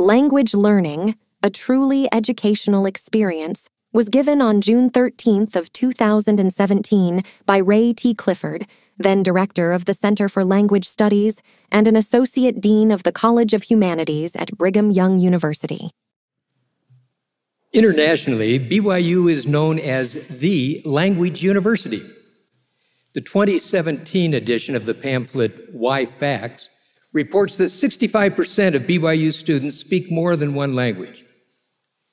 Language Learning, a Truly Educational Experience, was given on June 13th of 2017 by Ray T. Clifford, then director of the Center for Language Studies and an associate dean of the College of Humanities at Brigham Young University. Internationally, BYU is known as the language university. The 2017 edition of the pamphlet Y Facts reports that 65% of BYU students speak more than one language.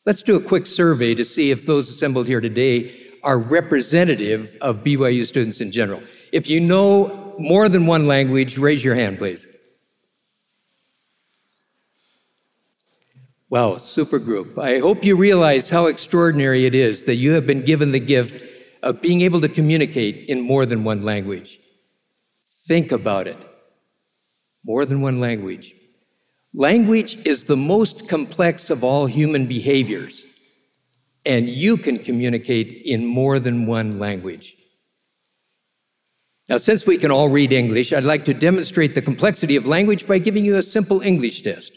Let's do a quick survey to see if those assembled here today are representative of BYU students in general. If you know more than one language, raise your hand, please. Wow, super group. I hope you realize how extraordinary it is that you have been given the gift of being able to communicate in more than one language. Think about it. More than one language. Language is the most complex of all human behaviors, and you can communicate in more than one language. Now, since we can all read English, I'd like to demonstrate the complexity of language by giving you a simple English test.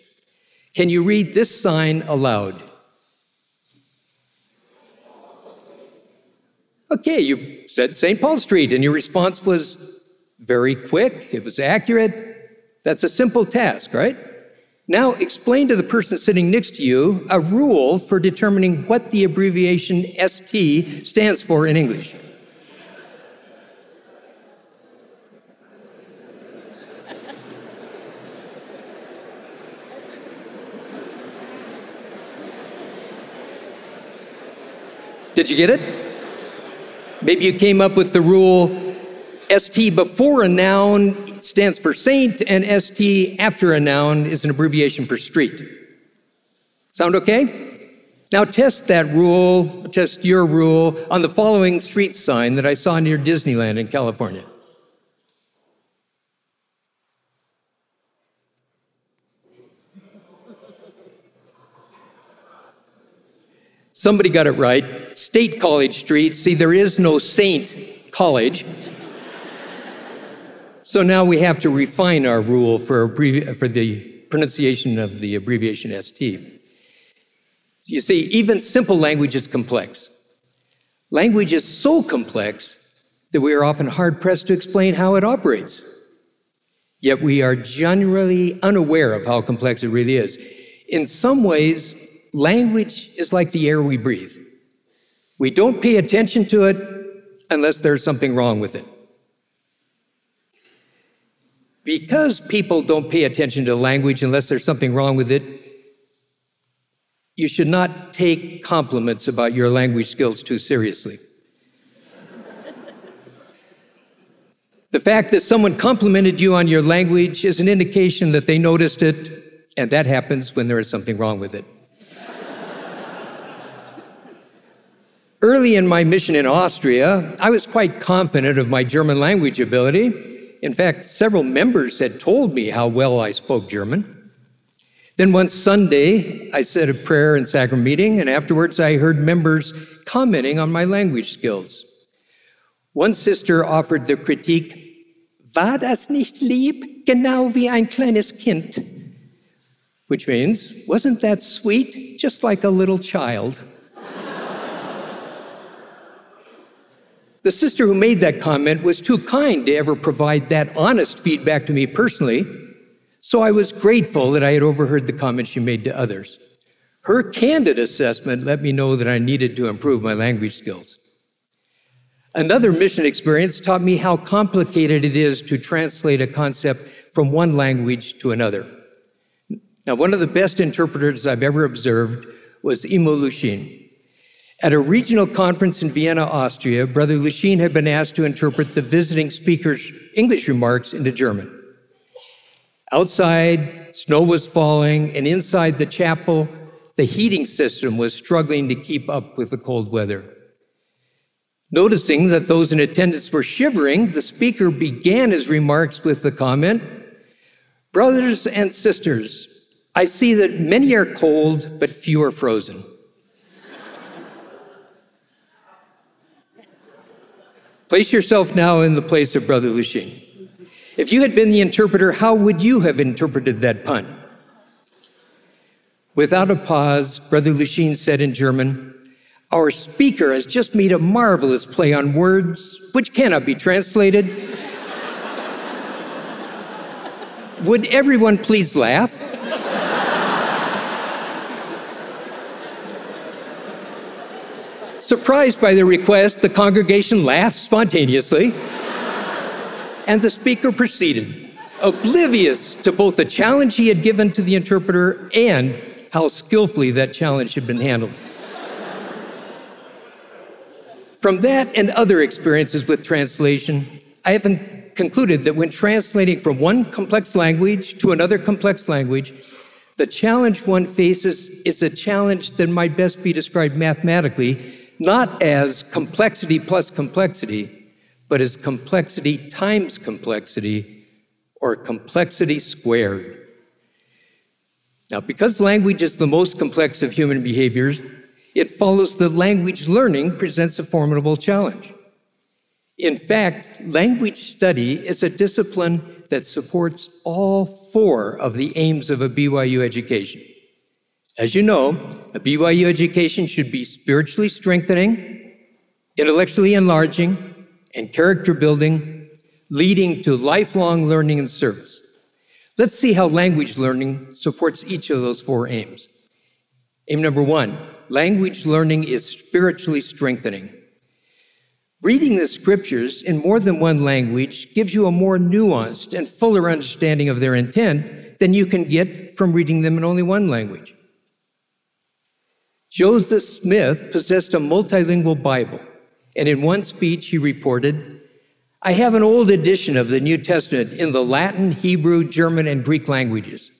Can you read this sign aloud? Okay, you said St. Paul Street, and your response was very quick, it was accurate. That's a simple task, right? Now explain to the person sitting next to you a rule for determining what the abbreviation ST stands for in English. Did you get it? Maybe you came up with the rule ST before a noun stands for saint, and ST after a noun is an abbreviation for street. Sound okay? Now test that rule, test your rule on the following street sign that I saw near Disneyland in California. Somebody got it right. State College Street. See, there is no Saint College. So now we have to refine our rule for, for the pronunciation of the abbreviation ST. You see, even simple language is complex. Language is so complex that we are often hard pressed to explain how it operates. Yet we are generally unaware of how complex it really is. In some ways, language is like the air we breathe. We don't pay attention to it unless there's something wrong with it. Because people don't pay attention to language unless there's something wrong with it, you should not take compliments about your language skills too seriously. the fact that someone complimented you on your language is an indication that they noticed it, and that happens when there is something wrong with it. Early in my mission in Austria, I was quite confident of my German language ability. In fact, several members had told me how well I spoke German. Then one Sunday, I said a prayer in sacrament meeting, and afterwards I heard members commenting on my language skills. One sister offered the critique, War das nicht lieb, genau wie ein kleines Kind? Which means, wasn't that sweet, just like a little child? The sister who made that comment was too kind to ever provide that honest feedback to me personally, so I was grateful that I had overheard the comment she made to others. Her candid assessment let me know that I needed to improve my language skills. Another mission experience taught me how complicated it is to translate a concept from one language to another. Now, one of the best interpreters I've ever observed was Immo Luschin. At a regional conference in Vienna, Austria, Brother Luschin had been asked to interpret the visiting speaker's English remarks into German. Outside, snow was falling, and inside the chapel, The heating system was struggling to keep up with the cold weather. Noticing that those in attendance were shivering, the speaker began his remarks with the comment Brothers and sisters, I see that many are cold, but few are frozen. Place yourself now in the place of Brother Luschin. If you had been the interpreter, how would you have interpreted that pun? Without a pause, Brother Luschin said in German, Our speaker has just made a marvelous play on words which cannot be translated. would everyone please laugh? Surprised by the request, the congregation laughed spontaneously, and the speaker proceeded, oblivious to both the challenge he had given to the interpreter and how skillfully that challenge had been handled. From that and other experiences with translation, I have concluded that when translating from one complex language to another complex language, the challenge one faces is a challenge that might best be described mathematically not as complexity plus complexity, but as complexity times complexity or complexity squared. Now, because language is the most complex of human behaviors, it follows that language learning presents a formidable challenge. In fact, language study is a discipline that supports all four of the aims of a BYU education as you know, a BYU education should be spiritually strengthening, intellectually enlarging, and character building, leading to lifelong learning and service. Let's see how language learning supports each of those four aims. Aim number one language learning is spiritually strengthening. Reading the scriptures in more than one language gives you a more nuanced and fuller understanding of their intent than you can get from reading them in only one language. Joseph Smith possessed a multilingual Bible, and in one speech he reported, I have an old edition of the New Testament in the Latin, Hebrew, German, and Greek languages.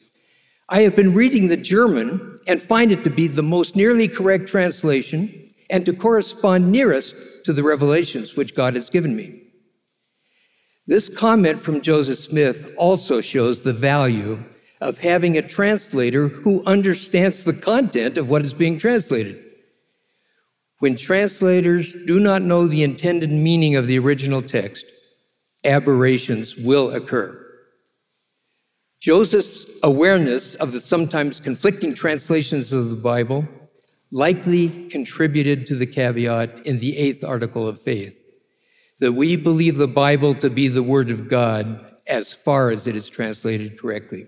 I have been reading the German and find it to be the most nearly correct translation and to correspond nearest to the revelations which God has given me. This comment from Joseph Smith also shows the value of having a translator who understands the content of what is being translated. When translators do not know the intended meaning of the original text, aberrations will occur. Joseph's awareness of the sometimes conflicting translations of the Bible likely contributed to the caveat in the eighth article of faith that we believe the Bible to be the Word of God as far as it is translated correctly.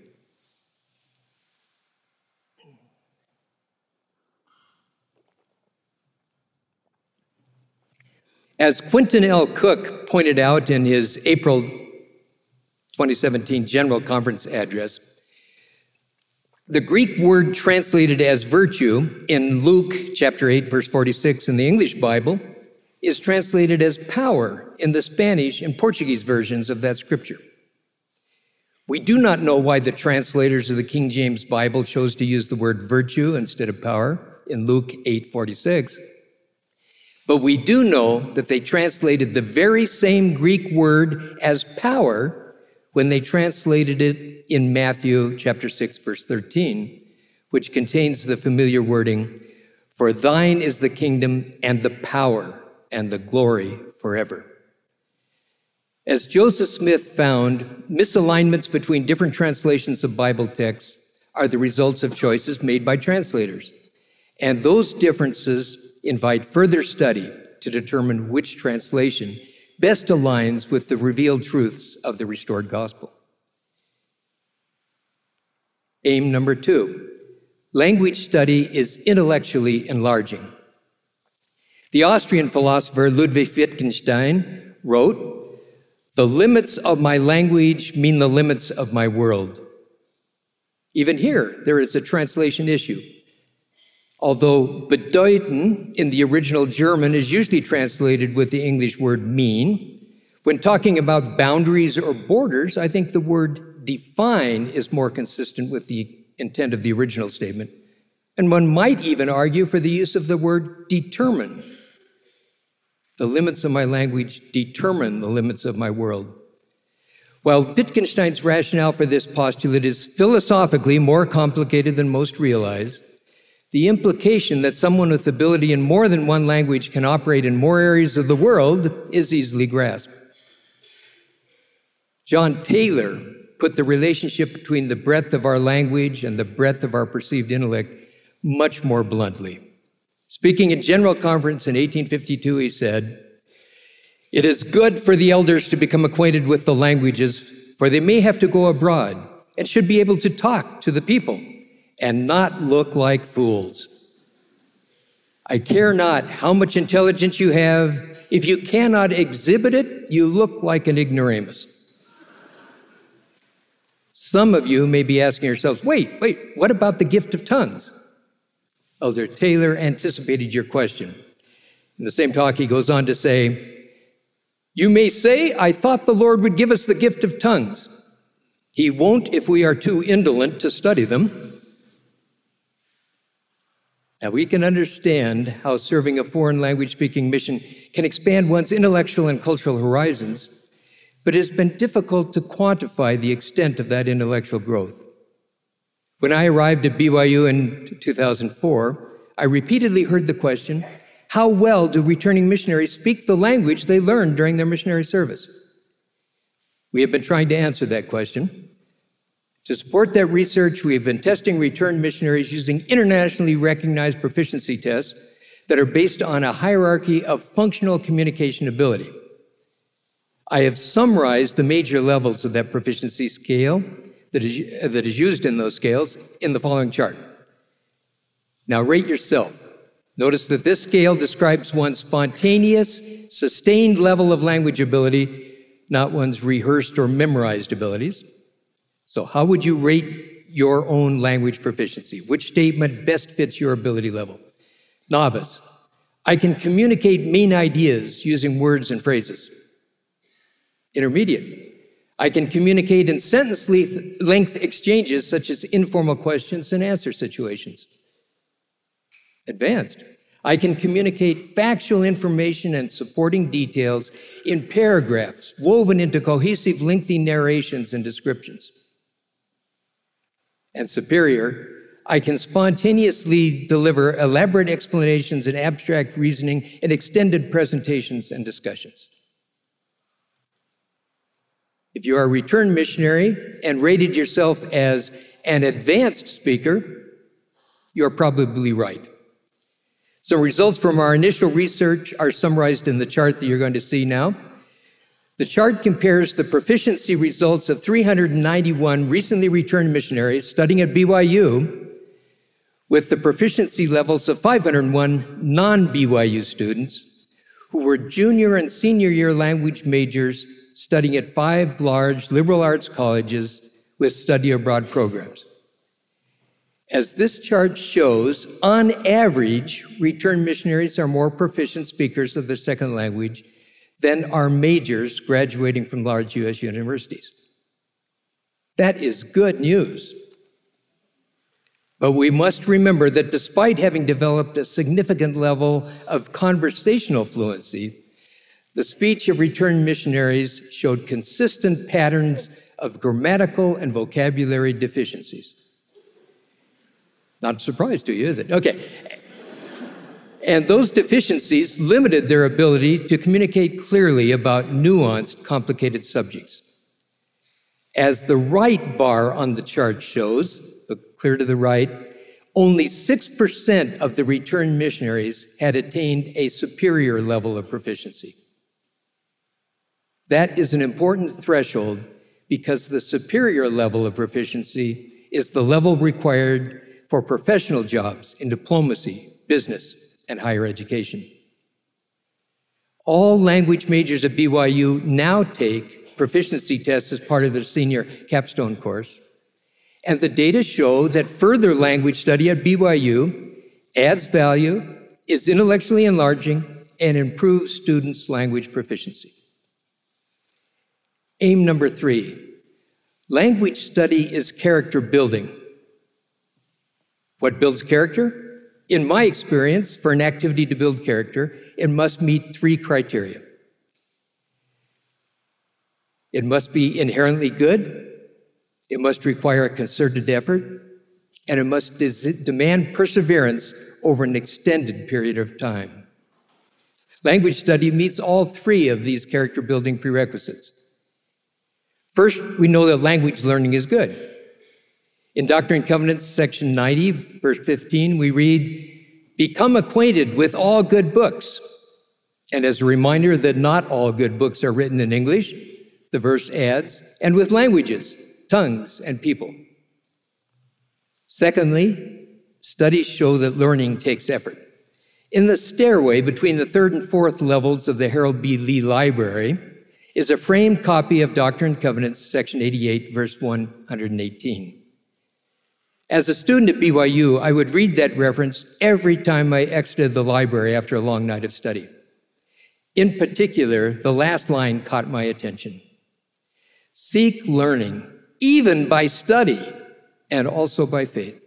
As Quentin L. Cook pointed out in his April 2017 General Conference address, the Greek word translated as virtue in Luke chapter 8, verse 46 in the English Bible is translated as power in the Spanish and Portuguese versions of that scripture. We do not know why the translators of the King James Bible chose to use the word virtue instead of power in Luke 8, 46. But we do know that they translated the very same Greek word as power when they translated it in Matthew chapter 6 verse 13, which contains the familiar wording, for thine is the kingdom and the power and the glory forever. As Joseph Smith found, misalignments between different translations of Bible texts are the results of choices made by translators. And those differences invite further study to determine which translation best aligns with the revealed truths of the restored gospel. Aim number two language study is intellectually enlarging. The Austrian philosopher Ludwig Wittgenstein wrote, The limits of my language mean the limits of my world. Even here, there is a translation issue. Although bedeuten in the original German is usually translated with the English word mean, when talking about boundaries or borders, I think the word define is more consistent with the intent of the original statement, And one might even argue for the use of the word determine. The limits of my language determine the limits of my world. While Wittgenstein's rationale for this postulate is philosophically more complicated than most realize, the implication that someone with ability in more than one language can operate in more areas of the world is easily grasped. John Taylor put the relationship between the breadth of our language and the breadth of our perceived intellect much more bluntly. Speaking at General Conference in 1852, he said, It is good for the elders to become acquainted with the languages, for they may have to go abroad and should be able to talk to the people and not look like fools. I care not how much intelligence you have, if you cannot exhibit it, you look like an ignoramus. Some of you may be asking yourselves, wait, wait, what about the gift of tongues? Elder Taylor anticipated your question. In the same talk, he goes on to say, You may say, I thought the Lord would give us the gift of tongues. He won't if we are too indolent to study them. Now, we can understand how serving a foreign language speaking mission can expand one's intellectual and cultural horizons but it has been difficult to quantify the extent of that intellectual growth. When I arrived at BYU in 2004, I repeatedly heard the question how well do returning missionaries speak the language they learned during their missionary service? We have been trying to answer that question. To support that research, we have been testing returned missionaries using internationally recognized proficiency tests that are based on a hierarchy of functional communication ability. I have summarized the major levels of that proficiency scale that is, that is used in those scales in the following chart. Now rate yourself. Notice that this scale describes one's spontaneous, sustained level of language ability, not one's rehearsed or memorized abilities. So, how would you rate your own language proficiency? Which statement best fits your ability level? Novice. I can communicate main ideas using words and phrases intermediate. I can communicate in sentence length exchanges such as informal questions and answer situations. Advanced. I can communicate factual information and supporting details in paragraphs woven into cohesive, lengthy narrations and descriptions. And superior, I can spontaneously deliver elaborate explanations and abstract reasoning in extended presentations and discussions. If you are a returned missionary and rated yourself as an advanced speaker, you're probably right. Some results from our initial research are summarized in the chart that you're going to see now. The chart compares the proficiency results of 391 recently returned missionaries studying at BYU with the proficiency levels of 501 non BYU students who were junior and senior year language majors studying at five large liberal arts colleges with study abroad programs. As this chart shows, on average, returned missionaries are more proficient speakers of their second language than our majors graduating from large U.S. universities. That is good news. But we must remember that despite having developed a significant level of conversational fluency, the speech of returned missionaries showed consistent patterns of grammatical and vocabulary deficiencies. Not a surprise to you, is it? Okay. And those deficiencies limited their ability to communicate clearly about nuanced, complicated subjects. As the right bar on the chart shows, look clear to the right, only 6% of the returned missionaries had attained a superior level of proficiency. That is an important threshold because the superior level of proficiency is the level required for professional jobs in diplomacy, business, and higher education. All language majors at BYU now take proficiency tests as part of their senior capstone course. And the data show that further language study at BYU adds value, is intellectually enlarging, and improves students' language proficiency. Aim number three language study is character building. What builds character? In my experience, for an activity to build character, it must meet three criteria. It must be inherently good, it must require a concerted effort, and it must des- demand perseverance over an extended period of time. Language study meets all three of these character building prerequisites. First, we know that language learning is good. In Doctrine and Covenants, section 90, verse 15, we read, Become acquainted with all good books. And as a reminder that not all good books are written in English, the verse adds, and with languages, tongues, and people. Secondly, studies show that learning takes effort. In the stairway between the third and fourth levels of the Harold B. Lee Library is a framed copy of Doctrine and Covenants, section 88, verse 118. As a student at BYU, I would read that reference every time I exited the library after a long night of study. In particular, the last line caught my attention. Seek learning, even by study and also by faith.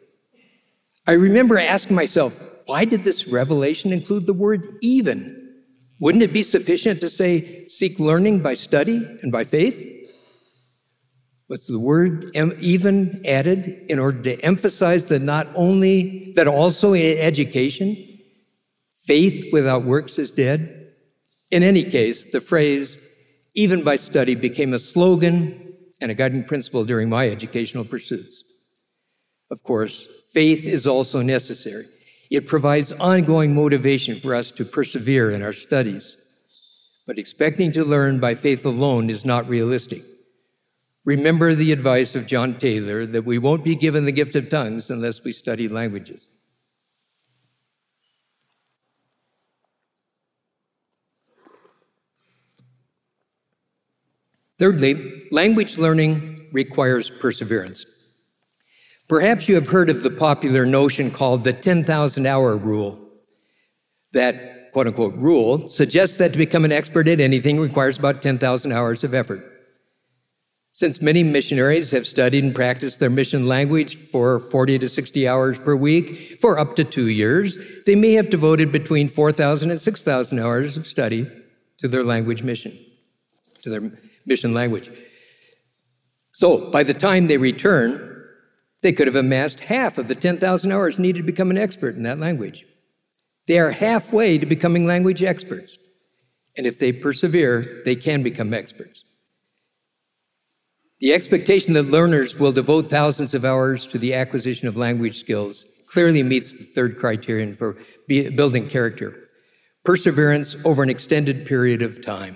I remember asking myself, why did this revelation include the word even? Wouldn't it be sufficient to say, seek learning by study and by faith? Was the word even added in order to emphasize that not only, that also in education, faith without works is dead? In any case, the phrase, even by study, became a slogan and a guiding principle during my educational pursuits. Of course, faith is also necessary. It provides ongoing motivation for us to persevere in our studies. But expecting to learn by faith alone is not realistic. Remember the advice of John Taylor that we won't be given the gift of tongues unless we study languages. Thirdly, language learning requires perseverance. Perhaps you have heard of the popular notion called the 10,000 hour rule. That quote unquote rule suggests that to become an expert at anything requires about 10,000 hours of effort. Since many missionaries have studied and practiced their mission language for 40 to 60 hours per week for up to two years, they may have devoted between 4,000 and 6,000 hours of study to their language mission, to their mission language. So by the time they return, they could have amassed half of the 10,000 hours needed to become an expert in that language. They are halfway to becoming language experts. And if they persevere, they can become experts. The expectation that learners will devote thousands of hours to the acquisition of language skills clearly meets the third criterion for building character perseverance over an extended period of time.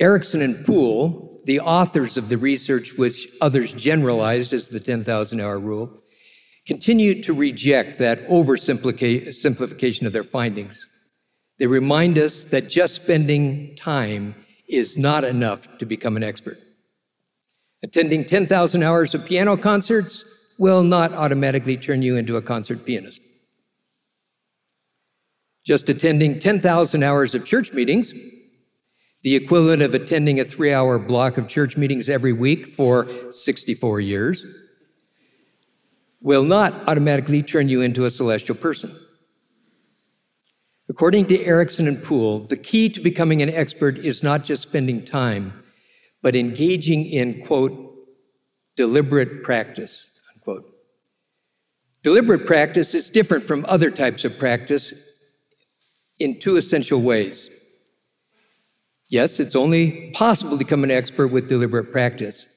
Ericsson and Pool, the authors of the research which others generalized as the 10,000 hour rule, continue to reject that oversimplification of their findings. They remind us that just spending time is not enough to become an expert. Attending 10,000 hours of piano concerts will not automatically turn you into a concert pianist. Just attending 10,000 hours of church meetings, the equivalent of attending a three hour block of church meetings every week for 64 years, will not automatically turn you into a celestial person. According to Ericsson and Pool, the key to becoming an expert is not just spending time, but engaging in, quote, deliberate practice, unquote. Deliberate practice is different from other types of practice in two essential ways. Yes, it's only possible to become an expert with deliberate practice,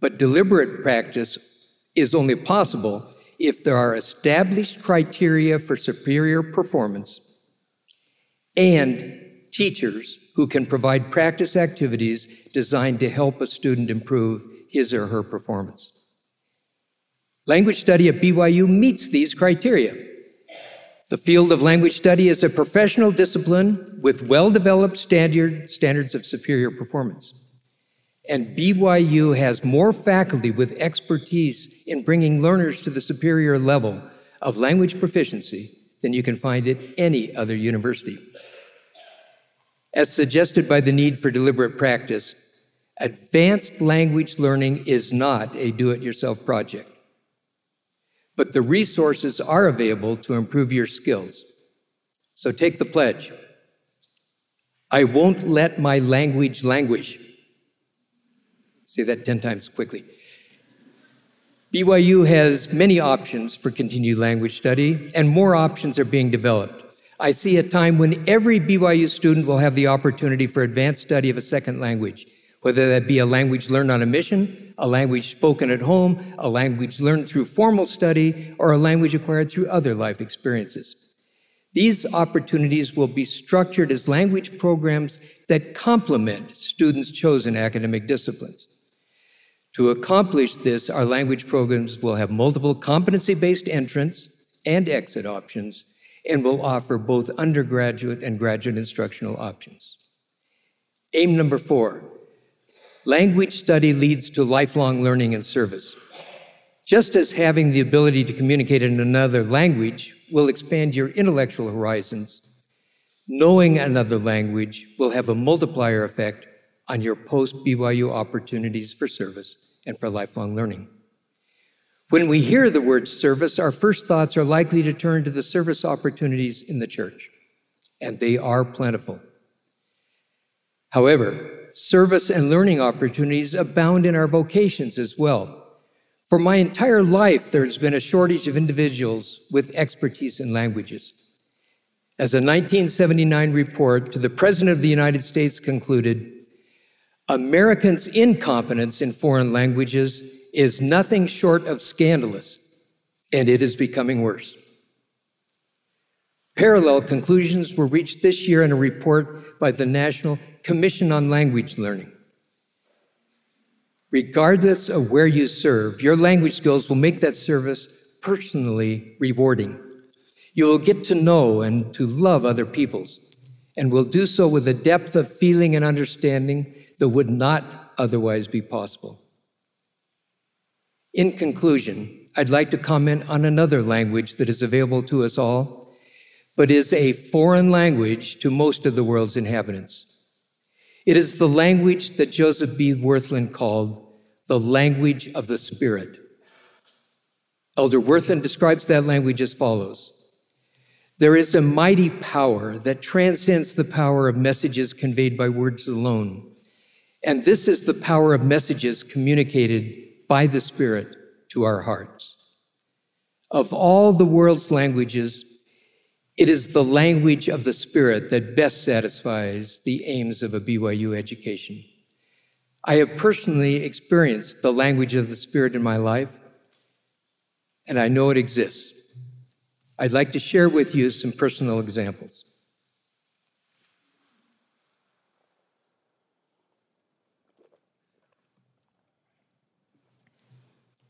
but deliberate practice is only possible if there are established criteria for superior performance and teachers who can provide practice activities designed to help a student improve his or her performance. Language study at BYU meets these criteria. The field of language study is a professional discipline with well developed standard, standards of superior performance. And BYU has more faculty with expertise in bringing learners to the superior level of language proficiency than you can find at any other university. As suggested by the need for deliberate practice, advanced language learning is not a do it yourself project. but the resources are available to improve your skills. So take the pledge. I won't let my language languish. Say that 10 times quickly. BYU has many options for continued language study, and more options are being developed. I see a time when every BYU student will have the opportunity for advanced study of a second language, whether that be a language learned on a mission, a language spoken at home, a language learned through formal study, or a language acquired through other life experiences. These opportunities will be structured as language programs that complement students' chosen academic disciplines. To accomplish this, our language programs will have multiple competency based entrance and exit options and will offer both undergraduate and graduate instructional options. Aim number four language study leads to lifelong learning and service. Just as having the ability to communicate in another language will expand your intellectual horizons, knowing another language will have a multiplier effect on your post BYU opportunities for service and for lifelong learning. When we hear the word service, our first thoughts are likely to turn to the service opportunities in the church, and they are plentiful. However, service and learning opportunities abound in our vocations as well. For my entire life, there's been a shortage of individuals with expertise in languages. As a 1979 report to the President of the United States concluded, Americans' incompetence in foreign languages is nothing short of scandalous, and it is becoming worse. Parallel conclusions were reached this year in a report by the National Commission on Language Learning. Regardless of where you serve, your language skills will make that service personally rewarding. You will get to know and to love other peoples, and will do so with a depth of feeling and understanding that would not otherwise be possible. In conclusion, I'd like to comment on another language that is available to us all, but is a foreign language to most of the world's inhabitants. It is the language that Joseph B. Wirthlin called the language of the Spirit. Elder Wirthlin describes that language as follows There is a mighty power that transcends the power of messages conveyed by words alone. And this is the power of messages communicated by the Spirit to our hearts. Of all the world's languages, it is the language of the Spirit that best satisfies the aims of a BYU education. I have personally experienced the language of the Spirit in my life, and I know it exists. I'd like to share with you some personal examples.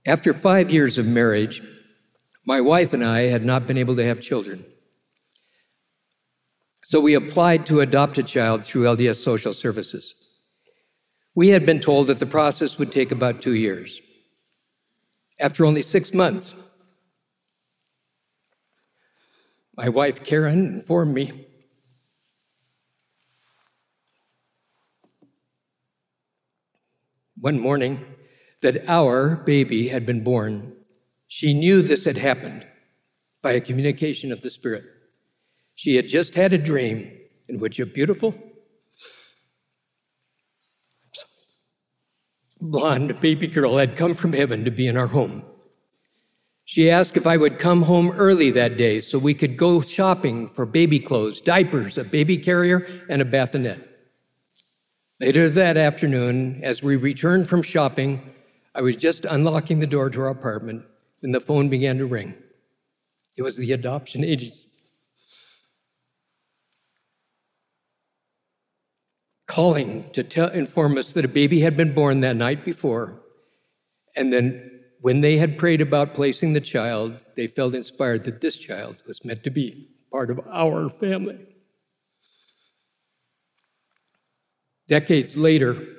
After five years of marriage, my wife and I had not been able to have children. So we applied to adopt a child through LDS Social Services. We had been told that the process would take about two years. After only six months, my wife Karen informed me one morning that our baby had been born. She knew this had happened by a communication of the Spirit. She had just had a dream in which a beautiful, blonde baby girl had come from heaven to be in our home. She asked if I would come home early that day so we could go shopping for baby clothes, diapers, a baby carrier, and a bassinet. Later that afternoon, as we returned from shopping, I was just unlocking the door to our apartment when the phone began to ring. It was the adoption agency. Calling to tell, inform us that a baby had been born that night before. And then, when they had prayed about placing the child, they felt inspired that this child was meant to be part of our family. Decades later,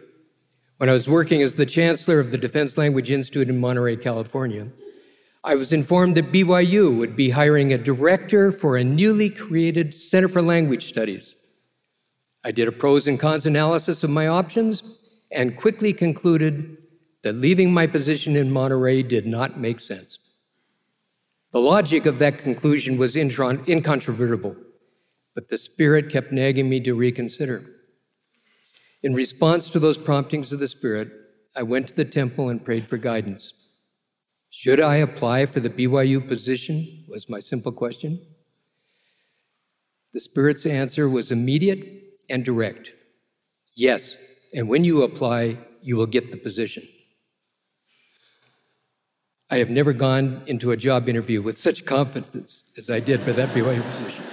when I was working as the chancellor of the Defense Language Institute in Monterey, California, I was informed that BYU would be hiring a director for a newly created Center for Language Studies. I did a pros and cons analysis of my options and quickly concluded that leaving my position in Monterey did not make sense. The logic of that conclusion was incontrovertible, but the Spirit kept nagging me to reconsider. In response to those promptings of the Spirit, I went to the temple and prayed for guidance. Should I apply for the BYU position? was my simple question. The Spirit's answer was immediate and direct yes, and when you apply, you will get the position. I have never gone into a job interview with such confidence as I did for that BYU position.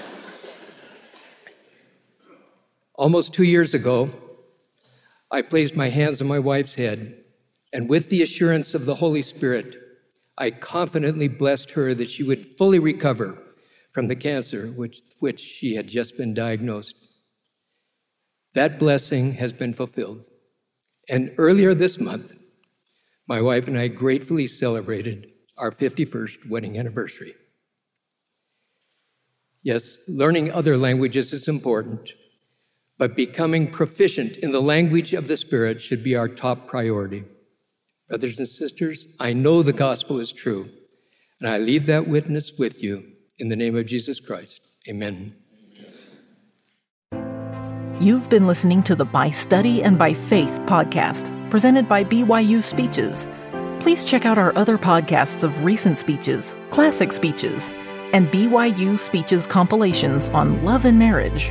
Almost two years ago, I placed my hands on my wife's head, and with the assurance of the Holy Spirit, I confidently blessed her that she would fully recover from the cancer which, which she had just been diagnosed. That blessing has been fulfilled. And earlier this month, my wife and I gratefully celebrated our 51st wedding anniversary. Yes, learning other languages is important, but becoming proficient in the language of the Spirit should be our top priority. Brothers and sisters, I know the gospel is true, and I leave that witness with you in the name of Jesus Christ. Amen. You've been listening to the By Study and by Faith podcast, presented by BYU Speeches. Please check out our other podcasts of recent speeches, classic speeches, and BYU Speeches compilations on love and marriage.